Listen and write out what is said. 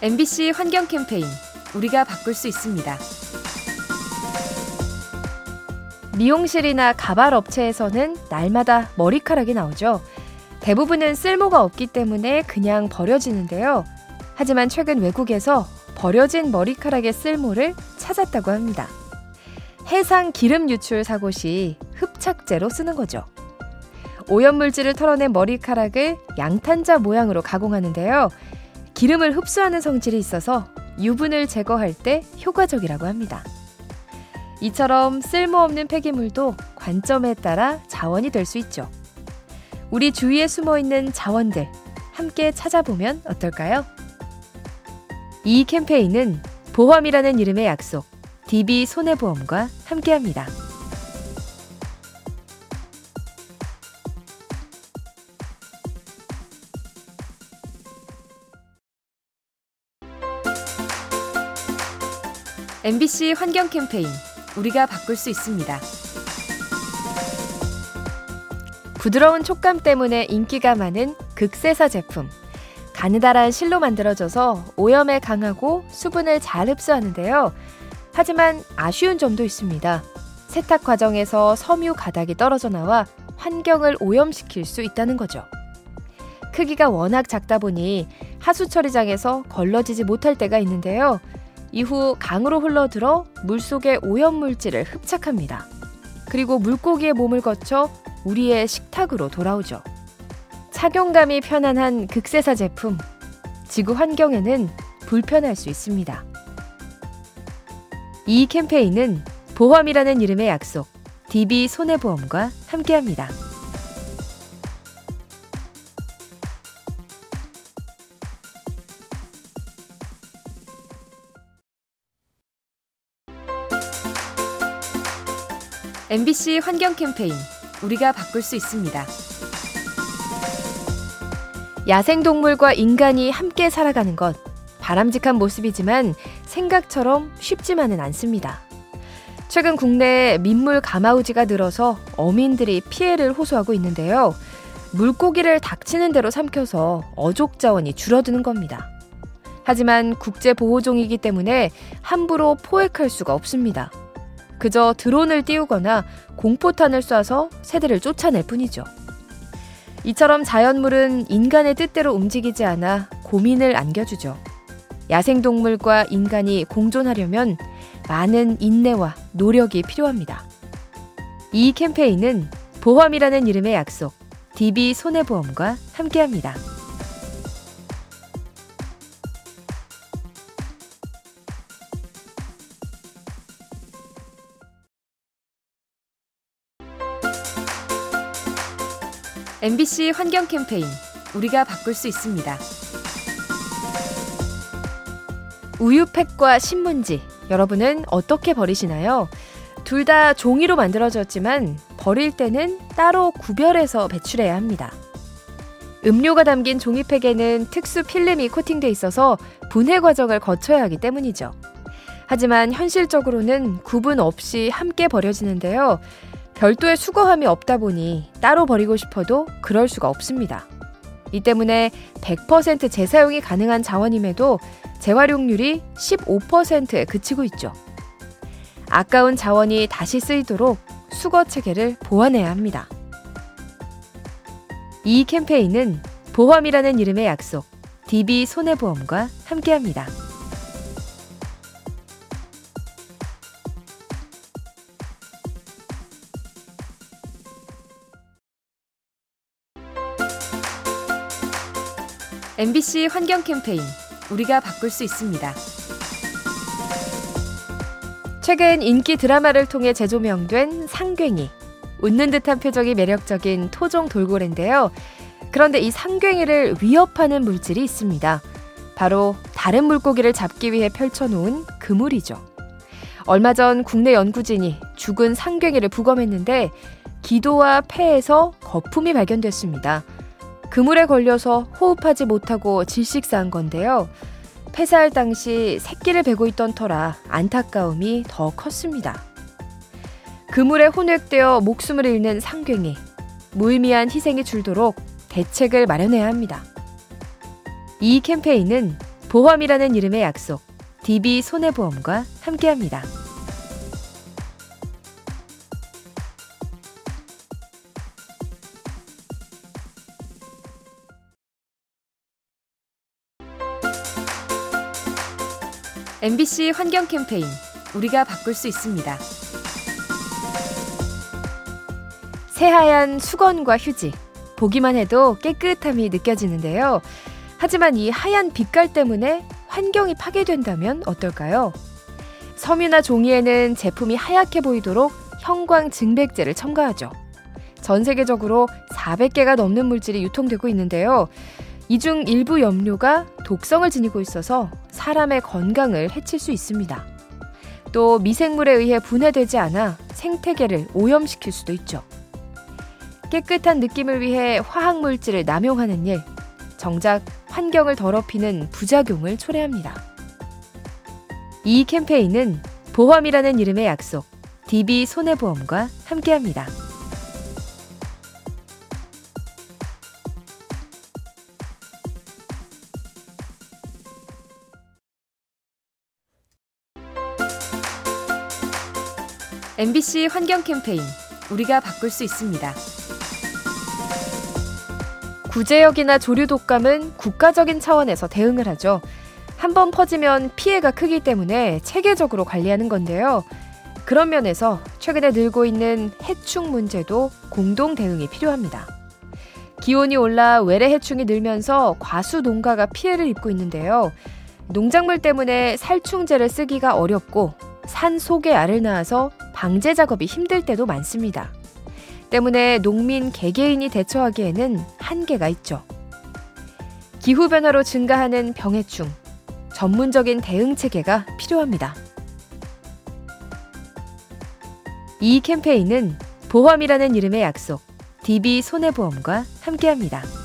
MBC 환경 캠페인 우리가 바꿀 수 있습니다. 미용실이나 가발 업체에서는 날마다 머리카락이 나오죠. 대부분은 쓸모가 없기 때문에 그냥 버려지는데요. 하지만 최근 외국에서 버려진 머리카락의 쓸모를 찾았다고 합니다. 해상 기름 유출 사고 시 흡착제로 쓰는 거죠. 오염물질을 털어낸 머리카락을 양탄자 모양으로 가공하는데요. 기름을 흡수하는 성질이 있어서 유분을 제거할 때 효과적이라고 합니다. 이처럼 쓸모없는 폐기물도 관점에 따라 자원이 될 수 있죠. 우리 주위에 숨어 있는 자원들 함께 찾아보면 어떨까요? 이 캠페인은 보험이라는 이름의 약속, DB 손해보험과 함께합니다. MBC 환경 캠페인 우리가 바꿀 수 있습니다. 부드러운 촉감 때문에 인기가 많은 극세사 제품. 가느다란 실로 만들어져서 오염에 강하고 수분을 잘 흡수하는데요. 하지만 아쉬운 점도 있습니다. 세탁 과정에서 섬유 가닥이 떨어져 나와 환경을 오염시킬 수 있다는 거죠. 크기가 워낙 작다 보니 하수 처리장에서 걸러지지 못할 때가 있는데요. 이후 강으로 흘러들어 물속의 오염물질을 흡착합니다. 그리고 물고기의 몸을 거쳐 우리의 식탁으로 돌아오죠. 착용감이 편안한 극세사 제품. 지구 환경에는 불편할 수 있습니다. 이 캠페인은 보험이라는 이름의 약속, DB 손해보험과 함께합니다. MBC 환경 캠페인 우리가 바꿀 수 있습니다. 야생동물과 인간이 함께 살아가는 것 바람직한 모습이지만 생각처럼 쉽지만은 않습니다. 최근 국내에 민물 가마우지가 늘어서 어민들이 피해를 호소하고 있는데요. 물고기를 닥치는 대로 삼켜서 어족 자원이 줄어드는 겁니다. 하지만 국제 보호종이기 때문에 함부로 포획할 수가 없습니다. 그저 드론을 띄우거나 공포탄을 쏴서 새들을 쫓아낼 뿐이죠. 이처럼 자연물은 인간의 뜻대로 움직이지 않아 고민을 안겨주죠. 야생동물과 인간이 공존하려면 많은 인내와 노력이 필요합니다. 이 캠페인은 보험이라는 이름의 약속, DB 손해보험과 함께합니다. MBC 환경 캠페인 우리가 바꿀 수 있습니다. 우유팩과 신문지 여러분은 어떻게 버리시나요? 둘 다 종이로 만들어졌지만 버릴 때는 따로 구별해서 배출해야 합니다. 음료가 담긴 종이팩에는 특수 필름이 코팅돼 있어서 분해 과정을 거쳐야 하기 때문이죠. 하지만 현실적으로는 구분 없이 함께 버려지는데요. 별도의 수거함이 없다 보니 따로 버리고 싶어도 그럴 수가 없습니다. 이 때문에 100% 재사용이 가능한 자원임에도 재활용률이 15%에 그치고 있죠. 아까운 자원이 다시 쓰이도록 수거 체계를 보완해야 합니다. 이 캠페인은 보험이라는 이름의 약속, DB 손해보험과 함께합니다. MBC 환경 캠페인 우리가 바꿀 수 있습니다. 최근 인기 드라마를 통해 재조명된 상괭이. 웃는 듯한 표정이 매력적인 토종 돌고래인데요. 그런데 이 상괭이를 위협하는 물질이 있습니다. 바로 다른 물고기를 잡기 위해 펼쳐놓은 그물이죠. 얼마 전 국내 연구진이 죽은 상괭이를 부검했는데 기도와 폐에서 거품이 발견됐습니다. 그물에 걸려서 호흡하지 못하고 질식사한 건데요. 폐사할 당시 새끼를 베고 있던 터라 안타까움이 더 컸습니다. 그물에 혼획되어 목숨을 잃는 상괭이. 무의미한 희생이 줄도록 대책을 마련해야 합니다. 이 캠페인은 보험이라는 이름의 약속, DB 손해보험과 함께합니다. MBC 환경 캠페인 우리가 바꿀 수 있습니다. 새하얀 수건과 휴지 보기만 해도 깨끗함이 느껴지는데요. 하지만 이 하얀 빛깔 때문에 환경이 파괴된다면 어떨까요? 섬유나 종이에는 제품이 하얗게 보이도록 형광 증백제를 첨가하죠. 전 세계적으로 400개가 넘는 물질이 유통되고 있는데요. 이 중 일부 염료가 독성을 지니고 있어서 사람의 건강을 해칠 수 있습니다. 또 미생물에 의해 분해되지 않아 생태계를 오염시킬 수도 있죠. 깨끗한 느낌을 위해 화학물질을 남용하는 일, 정작 환경을 더럽히는 부작용을 초래합니다. 이 캠페인은 보험이라는 이름의 약속, DB 손해보험과 함께합니다. MBC 환경 캠페인 우리가 바꿀 수 있습니다. 구제역이나 조류 독감은 국가적인 차원에서 대응을 하죠. 한 번 퍼지면 피해가 크기 때문에 체계적으로 관리하는 건데요. 그런 면에서 최근에 늘고 있는 해충 문제도 공동 대응이 필요합니다. 기온이 올라 외래 해충이 늘면서 과수 농가가 피해를 입고 있는데요. 농작물 때문에 살충제를 쓰기가 어렵고 산 속에 알을 낳아서 방제 작업이 힘들 때도 많습니다. 때문에 농민 개개인이 대처하기에는 한계가 있죠. 기후변화로 증가하는 병해충, 전문적인 대응 체계가 필요합니다. 이 캠페인은 보험이라는 이름의 약속, DB 손해보험과 함께합니다.